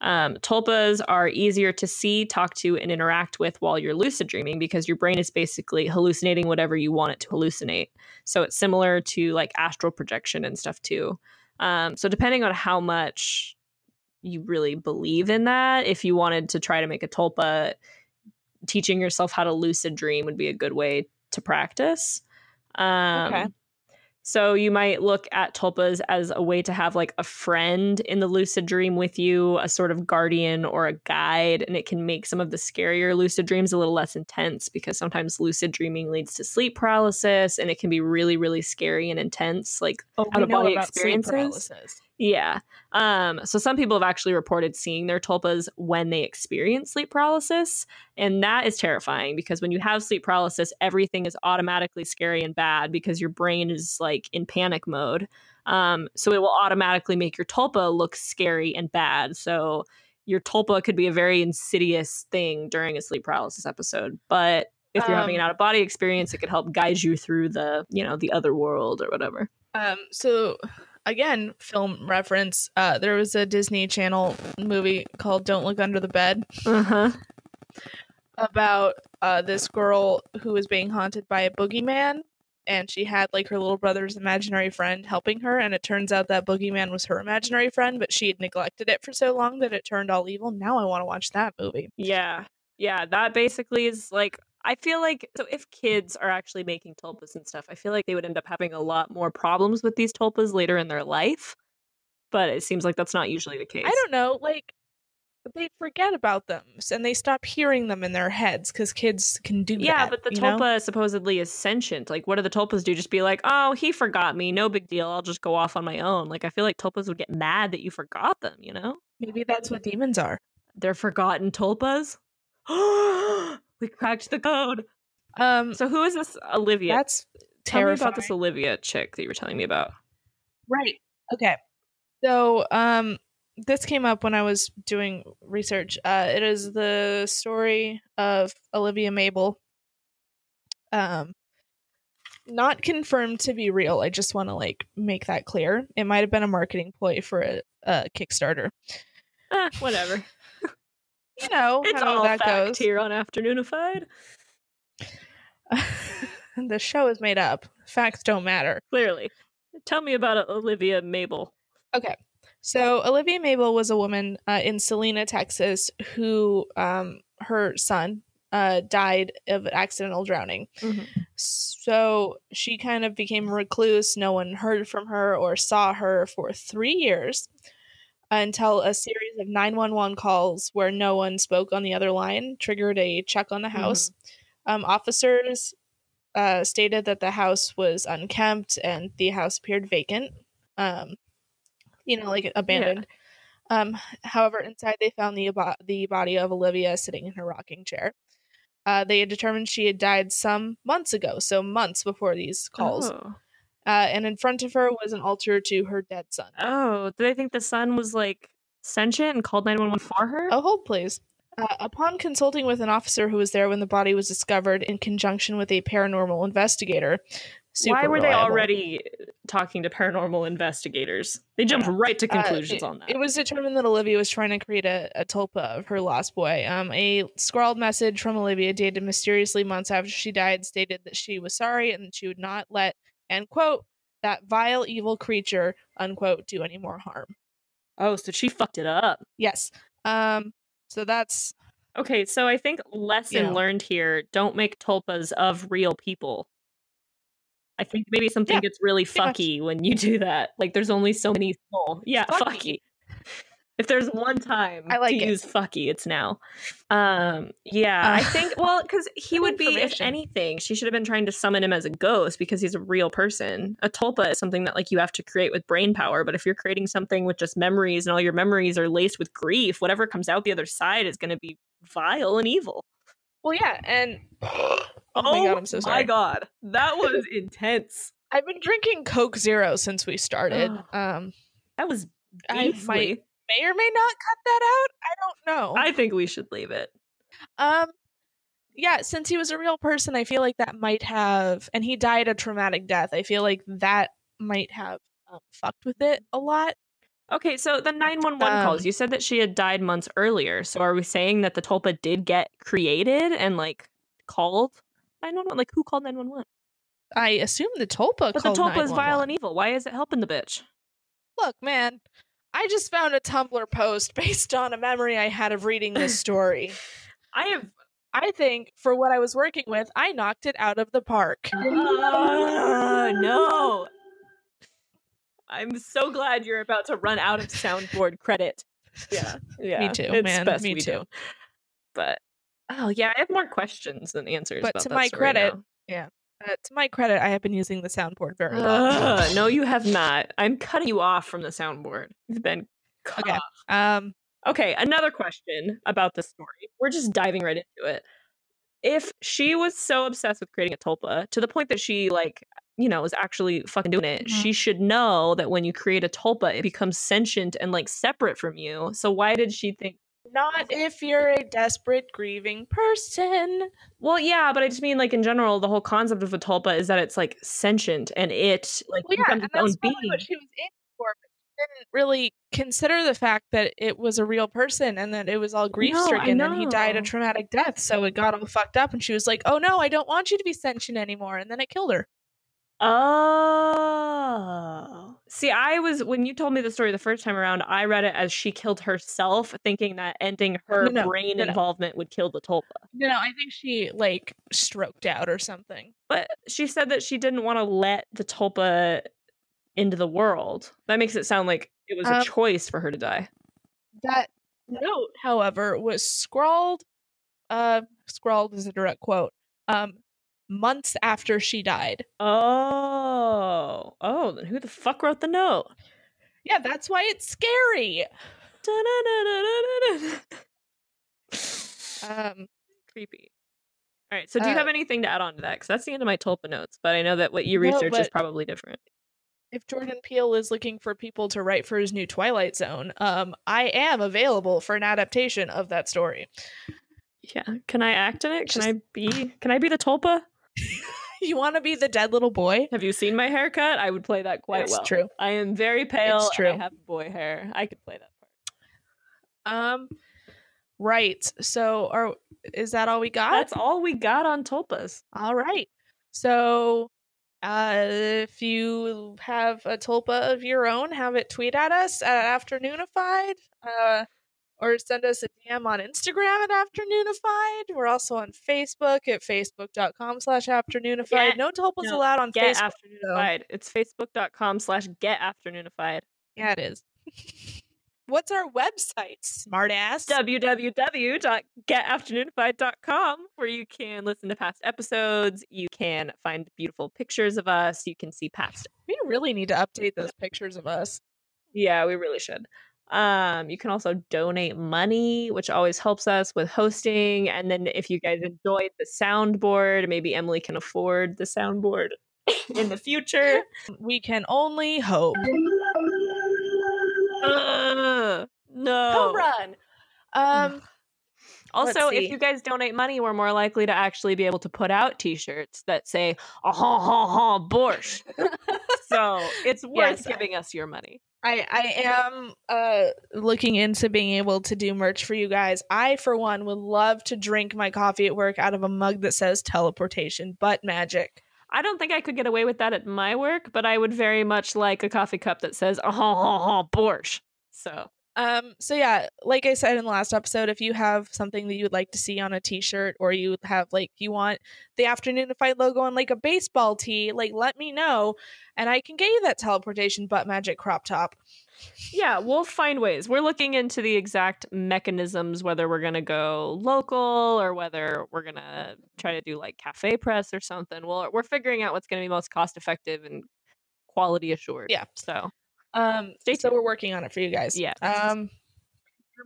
Speaker 3: Um, tulpas are easier to see, talk to, and interact with while you're lucid dreaming because your brain is basically hallucinating whatever you want it to hallucinate. So it's similar to like astral projection and stuff too. Um, so depending on how much you really believe in that, if you wanted to try to make a tulpa, teaching yourself how to lucid dream would be a good way to practice. Um,
Speaker 2: Okay.
Speaker 3: So you might look at tulpas as a way to have like a friend in the lucid dream with you, a sort of guardian or a guide, and it can make some of the scarier lucid dreams a little less intense because sometimes lucid dreaming leads to sleep paralysis and it can be really, really scary and intense. Like
Speaker 2: Oh,
Speaker 3: Out of body experiences? Yeah. Um, so some people have actually reported seeing their tulpas when they experience sleep paralysis. And that is terrifying because when you have sleep paralysis, everything is automatically scary and bad because your brain is like in panic mode. Um, so it will automatically make your tulpa look scary and bad. So your tulpa could be a very insidious thing during a sleep paralysis episode. But if you're having an
Speaker 2: Um,
Speaker 3: out of body experience, it could help guide you through the, you know, the other world or whatever.
Speaker 2: Um, so again, film reference. Uh, there was a Disney Channel movie called "Don't Look Under the Bed"
Speaker 3: Uh-huh.
Speaker 2: about uh, this girl who was being haunted by a boogeyman, and she had like her little brother's imaginary friend helping her, and it turns out that boogeyman was her imaginary friend, but she had neglected it for so long that it turned all evil. Now I want to watch that movie.
Speaker 3: Yeah. Yeah. That basically is like, I feel like, so if kids are actually making tulpas and stuff, I feel like they would end up having a lot more problems with these tulpas later in their life. But it seems like that's not usually the case.
Speaker 2: I don't know, like they forget about them and they stop hearing them in their heads because kids can do
Speaker 3: Yeah,
Speaker 2: that.
Speaker 3: but the
Speaker 2: you know?
Speaker 3: tulpa supposedly is sentient. Like, what do the tulpas do? Just be like, oh, he forgot me. No big deal. I'll just go off on my own. Like, I feel like tulpas would get mad that you forgot them, you know?
Speaker 2: maybe that's what demons are.
Speaker 3: They're forgotten tulpas. we cracked the code.
Speaker 2: Um,
Speaker 3: So, who is this Olivia?
Speaker 2: that's
Speaker 3: Tell me about this Olivia chick that you were telling me about.
Speaker 2: Right. Okay. So, um, this came up when I was doing research. Uh, it is the story of Olivia Mabel. Um, not confirmed to be real. I just want to like make that clear. It might have been a marketing ploy for a, a Kickstarter.
Speaker 3: Eh, whatever.
Speaker 2: You know
Speaker 3: It's
Speaker 2: how
Speaker 3: all
Speaker 2: that
Speaker 3: fact
Speaker 2: goes.
Speaker 3: here on Afternoonified.
Speaker 2: the show is made up. Facts don't matter.
Speaker 3: Clearly. Tell me about uh, Olivia Mabel.
Speaker 2: Okay. So Olivia Mabel was a woman uh, in Salina, Texas, who um, her son uh, died of accidental drowning.
Speaker 3: Mhm.
Speaker 2: So she kind of became a recluse. No one heard from her or saw her for three years until a series of 911 calls where no one spoke on the other line triggered a check on the house. Um, officers uh, stated that the house was unkempt and the house appeared vacant. Um, you know, like abandoned. Um, however, inside they found the abo- the body of Olivia sitting in her rocking chair. Uh, they had determined she had died some months ago, so months before these calls.
Speaker 3: Oh.
Speaker 2: Uh, and in front of her was an altar to her dead son.
Speaker 3: oh, did I think the son was like sentient and called 911 for her?
Speaker 2: Oh, hold please. Uh, upon consulting with an officer who was there when the body was discovered in conjunction with a paranormal investigator,
Speaker 3: Why were they already talking to paranormal investigators? They jumped right to
Speaker 2: Uh,
Speaker 3: conclusions
Speaker 2: it,
Speaker 3: on that.
Speaker 2: It was determined that Olivia was trying to create a, a tulpa of her lost boy. Um, a scrawled message from Olivia dated mysteriously months after she died stated that she was sorry and that she would not let, end quote, that vile evil creature, unquote, do any more harm.
Speaker 3: oh, so she fucked it up.
Speaker 2: Yes. Um, so that's
Speaker 3: Okay, so I think lesson
Speaker 2: know.
Speaker 3: learned here: don't make tulpas of real people. I think maybe something
Speaker 2: Yeah,
Speaker 3: gets really
Speaker 2: pretty much.
Speaker 3: fucky when you do that. Like, there's only so many. Yeah,
Speaker 2: Fucky.
Speaker 3: fucky. If there's one time
Speaker 2: I like
Speaker 3: to
Speaker 2: it.
Speaker 3: use fucky, it's now. Um, yeah, I
Speaker 2: Uh,
Speaker 3: think well, because he would be, if anything, she should have been trying to summon him as a ghost because he's a real person. A tulpa is something that like you have to create with brain power, but if you're creating something with just memories and all your memories are laced with grief, whatever comes out the other side is going to be vile and evil.
Speaker 2: well, yeah. And oh my god, I'm so sorry.
Speaker 3: My God, that was intense.
Speaker 2: I've been drinking Coke Zero since we started. Um,
Speaker 3: That was
Speaker 2: I
Speaker 3: beastly.
Speaker 2: May or may not cut that out. I don't know.
Speaker 3: I think we should leave it.
Speaker 2: Um, yeah, since he was a real person, I feel like that might have, and he died a traumatic death. I feel like that might have um, fucked with it a lot.
Speaker 3: Okay, so the 911 calls,
Speaker 2: Um,
Speaker 3: you said that she had died months earlier. So are we saying that the tulpa did get created and like called 911? Like who called 911?
Speaker 2: I assume the Tulpa
Speaker 3: But the tulpa is vile and evil. Why is it helping the bitch?
Speaker 2: Look, man, I just found a Tumblr post based on a memory I had of reading this story.
Speaker 3: I have
Speaker 2: I think for what I was working with, I knocked it out of the park.
Speaker 3: Ah, no. I'm so glad you're about to run out of soundboard credit. Yeah, yeah.
Speaker 2: too,
Speaker 3: it's
Speaker 2: man,
Speaker 3: best
Speaker 2: me too.
Speaker 3: don't. But oh yeah, I have more questions than answers.
Speaker 2: But to my credit,
Speaker 3: now.
Speaker 2: Uh, to my credit, I have been using the soundboard very well.
Speaker 3: Ugh, no, you have not. I'm cutting you off from the soundboard. You've been cut
Speaker 2: Okay.
Speaker 3: off.
Speaker 2: Um,
Speaker 3: Okay, another question about the story. We're just diving right into it. If she was so obsessed with creating a tulpa to the point that she like, you know, is actually fucking doing it,
Speaker 2: Mhm.
Speaker 3: she should know that when you create a tulpa, it becomes sentient and like separate from you. So why did she think
Speaker 2: not if you're a desperate, grieving person.
Speaker 3: well, yeah, but I just mean like in general, the whole concept of a tulpa is that it's like sentient and it like
Speaker 2: Well, yeah,
Speaker 3: becomes
Speaker 2: and
Speaker 3: its own
Speaker 2: that's
Speaker 3: being.
Speaker 2: what she was aiming for. But she didn't really consider the fact that it was a real person and that it was all grief stricken and he died a traumatic death. So it got all fucked up, and she was like, "Oh no, I don't want you to be sentient anymore." And then it killed her.
Speaker 3: Oh. See, I was when you told me the story the first time around, I read it as she killed herself, thinking that ending her
Speaker 2: No, no,
Speaker 3: brain
Speaker 2: no,
Speaker 3: involvement would kill the tulpa.
Speaker 2: No, no, I think she like stroked out or something.
Speaker 3: But she said that she didn't want to let the tulpa into the world. That makes it sound like it was a
Speaker 2: Um,
Speaker 3: choice for her to die.
Speaker 2: That note, however, was scrawled. Uh, scrawled is a direct quote. Um, months after she died.
Speaker 3: Oh. Oh, then who the fuck wrote the note?
Speaker 2: Yeah, that's why it's scary. Um,
Speaker 3: Creepy. All right. So, do you
Speaker 2: Uh,
Speaker 3: have anything to add on to that? Because that's the end of my tulpa notes. But I know that what you
Speaker 2: No,
Speaker 3: research is probably different.
Speaker 2: if Jordan Peele is looking for people to write for his new Twilight Zone, um, I am available for an adaptation of that story.
Speaker 3: Yeah. Can I act in it? Can
Speaker 2: Just-
Speaker 3: I be? Can I be the tulpa?
Speaker 2: you want to be the dead little boy?
Speaker 3: Have you seen my haircut? I would play that quite
Speaker 2: It's
Speaker 3: well.
Speaker 2: true.
Speaker 3: I am very pale.
Speaker 2: It's true.
Speaker 3: I have boy hair. I could play that part.
Speaker 2: Um, right. So, are is that all we got?
Speaker 3: That's all we got on Tulpas.
Speaker 2: All right. So, uh, if you have a tulpa of your own, have it tweet at us at Afternoonified, uh, or send us a DM on Instagram at Afternoonified. We're also on Facebook at facebook.com slash Afternoonified.
Speaker 3: Get-
Speaker 2: no tulpas
Speaker 3: no,
Speaker 2: allowed on
Speaker 3: Get
Speaker 2: Facebook.
Speaker 3: afternoonified. It's facebook.com slash get afternoonified.
Speaker 2: Yeah, it is. What's our website, smartass?
Speaker 3: www.getafternoonified.com where you can listen to past episodes. You can find beautiful pictures of us. You can see past
Speaker 2: we really need to update those pictures of us.
Speaker 3: Yeah, we really should. Um, you can also donate money, which always helps us with hosting. And then if you guys enjoyed the soundboard, maybe Emily can afford the soundboard in the future.
Speaker 2: We can only hope.
Speaker 3: Ugh, no.
Speaker 2: Home run. Um,
Speaker 3: Also, if you guys donate money, we're more likely to actually be able to put out T-shirts that say "ah ha ha ha borscht." so it's worth
Speaker 2: Yes.
Speaker 3: giving us your money.
Speaker 2: I I am uh looking into being able to do merch for you guys. I for one would love to drink my coffee at work out of a mug that says teleportation butt magic.
Speaker 3: I don't think I could get away with that at my work, but I would very much like a coffee cup that says oh, ha ha ha borscht." So
Speaker 2: Um so yeah, like I said in the last episode, if you have something that you would like to see on a t-shirt or you have like you want the afternoonified logo on like a baseball tee, like let me know and I can get you that teleportation butt magic crop top.
Speaker 3: Yeah, we'll find ways. We're looking into the exact mechanisms, whether we're gonna go local or whether we're gonna try to do like cafe press or something. Well, we're figuring out what's gonna be most cost effective and quality assured.
Speaker 2: Yeah.
Speaker 3: So
Speaker 2: Um
Speaker 3: Stay
Speaker 2: so
Speaker 3: tuned.
Speaker 2: we're working on it for you guys.
Speaker 3: Yeah.
Speaker 2: Um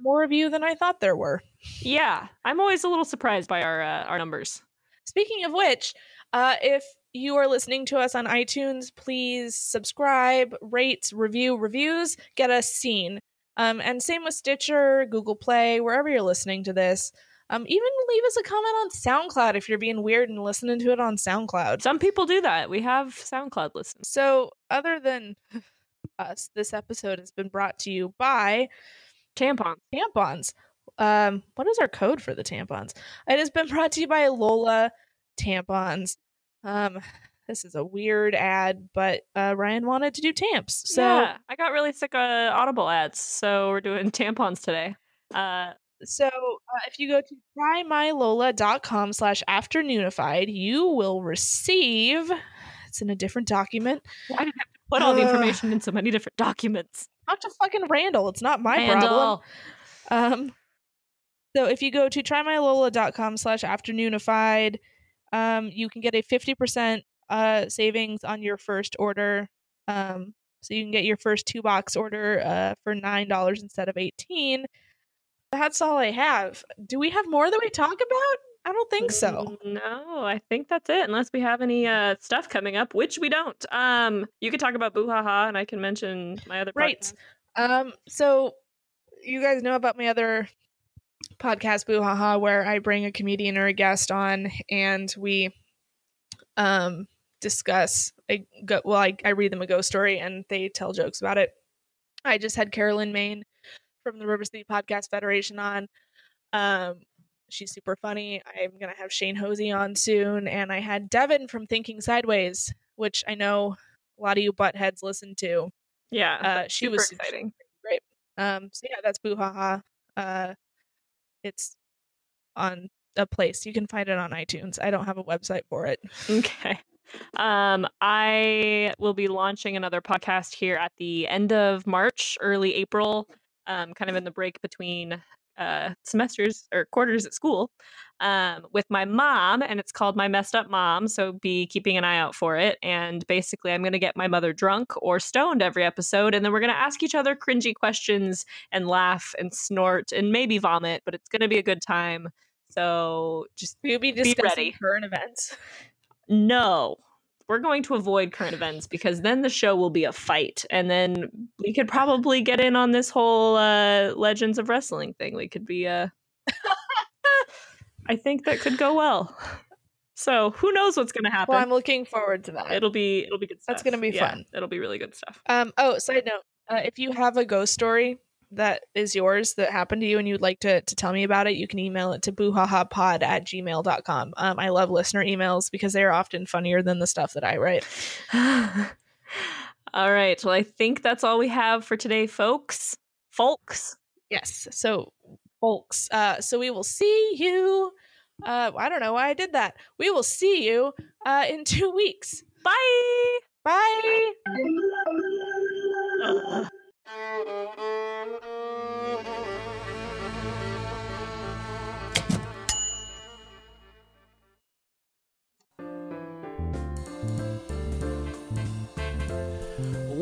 Speaker 2: more of you than I thought there were.
Speaker 3: yeah, I'm always a little surprised by our uh, our numbers.
Speaker 2: Speaking of which, uh, if you are listening to us on iTunes, please subscribe, rate, review, reviews, get us seen. Um, and same with Stitcher, Google Play, wherever you're listening to this. Um, even leave us a comment on SoundCloud if you're being weird and listening to it on SoundCloud.
Speaker 3: Some people do that. We have SoundCloud listeners.
Speaker 2: So, other than us, this episode has been brought to you by
Speaker 3: Tampons.
Speaker 2: tampons. Um, what is our code for the tampons? It has been brought to you by Lola tampons. Um, this is a weird ad, but uh, Ryan wanted to do tamps, so
Speaker 3: yeah, I got really sick of Audible ads, so we're doing tampons today. Uh,
Speaker 2: so uh, if you go to trymylola.com slash afternoonified, you will receive. It's in a different document.
Speaker 3: why did I have to put all the information in so many different documents?
Speaker 2: Talk to fucking Randall. It's not my problem.
Speaker 3: Randall.
Speaker 2: Um, so if you go to trymylola.com slash afternoonified, um, you can get a 50% uh, savings on your first order. Um, so you can get your first two box order uh, for $9 instead of 18 That's all I have. Do we have more that we talk about? I don't think so.
Speaker 3: Mm, No, I think that's it. Unless we have any uh, stuff coming up, which we don't. Um, you could talk about Boo Ha Ha, and I can mention my other
Speaker 2: Right.
Speaker 3: podcast.
Speaker 2: Um, so you guys know about my other podcast, Boo Ha Ha, where I bring a comedian or a guest on and we um discuss I go well, I, I read them a ghost story and they tell jokes about it. I just had Carolyn Main from the River City Podcast Federation on. Um she's super funny. I'm gonna have Shane Hosea on soon, and I had Devin from Thinking Sideways, which I know a lot of you buttheads listen to.
Speaker 3: Yeah,
Speaker 2: Uh, she
Speaker 3: super
Speaker 2: was
Speaker 3: exciting.
Speaker 2: Um, so yeah, that's Boo Ha Ha. Uh, it's on a place you can find it on iTunes. I don't have a website for it.
Speaker 3: Okay. Um, I will be launching another podcast here at the end of March, early April, um, kind of in the break between uh, semesters or quarters at school, um, with my mom, and it's called My Messed Up Mom. So be keeping an eye out for it. And basically, I'm going to get my mother drunk or stoned every episode, and then we're going to ask each other cringy questions and laugh and snort and maybe vomit, but it's going to be a good time. So just
Speaker 2: We'll be
Speaker 3: discussing
Speaker 2: discussing current events.
Speaker 3: no we're going to avoid current events because then the show will be a fight and then we could probably get in on this whole uh legends of wrestling thing we could be uh i think that could go well So who knows what's going to happen?
Speaker 2: Well, I'm looking forward to that.
Speaker 3: it'll be it'll be good stuff.
Speaker 2: That's gonna be
Speaker 3: Yeah,
Speaker 2: fun.
Speaker 3: It'll be really good stuff.
Speaker 2: Um. Oh, side note: uh, if you have a ghost story that is yours that happened to you and you'd like to, to tell me about it, you can email it to boohahapod at gmail.com. Um, I love listener emails because they are often funnier than the stuff that I write.
Speaker 3: all right. Well, I think that's all we have for today, folks. Folks.
Speaker 2: Yes. So, folks, uh, so we will see you. Uh, I don't know why I did that. We will see you uh, in two weeks.
Speaker 3: Bye.
Speaker 2: Bye.
Speaker 3: Ugh.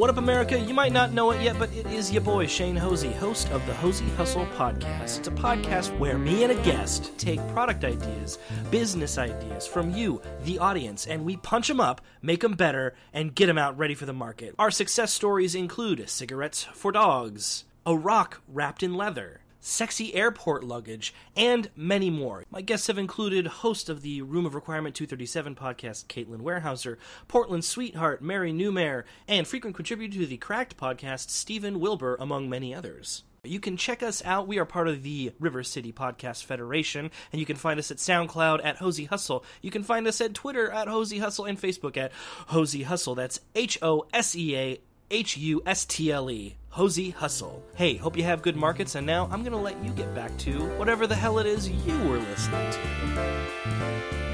Speaker 4: What up, America? You might not know it yet, but it is your boy, Shane Hosea, host of the Hosea Hustle Podcast. It's a podcast where me and a guest take product ideas, business ideas from you, the audience, and we punch them up, make them better, and get them out ready for the market. Our success stories include cigarettes for dogs, a rock wrapped in leather, sexy airport luggage, and many more. My guests have included host of the Room of Requirement 237 podcast, Caitlin Warehouser, Portland sweetheart, Mary Newmare, and frequent contributor to the Cracked podcast, Stephen Wilbur, among many others. You can check us out. We are part of the River City Podcast Federation, and you can find us at SoundCloud at Hosea Hustle. You can find us at Twitter at Hosea Hustle and Facebook at Hosea Hustle. That's H O S E A H U S T L E. Hosea Hustle. Hey, hope you have good markets, and now I'm going to let you get back to whatever the hell it is you were listening to.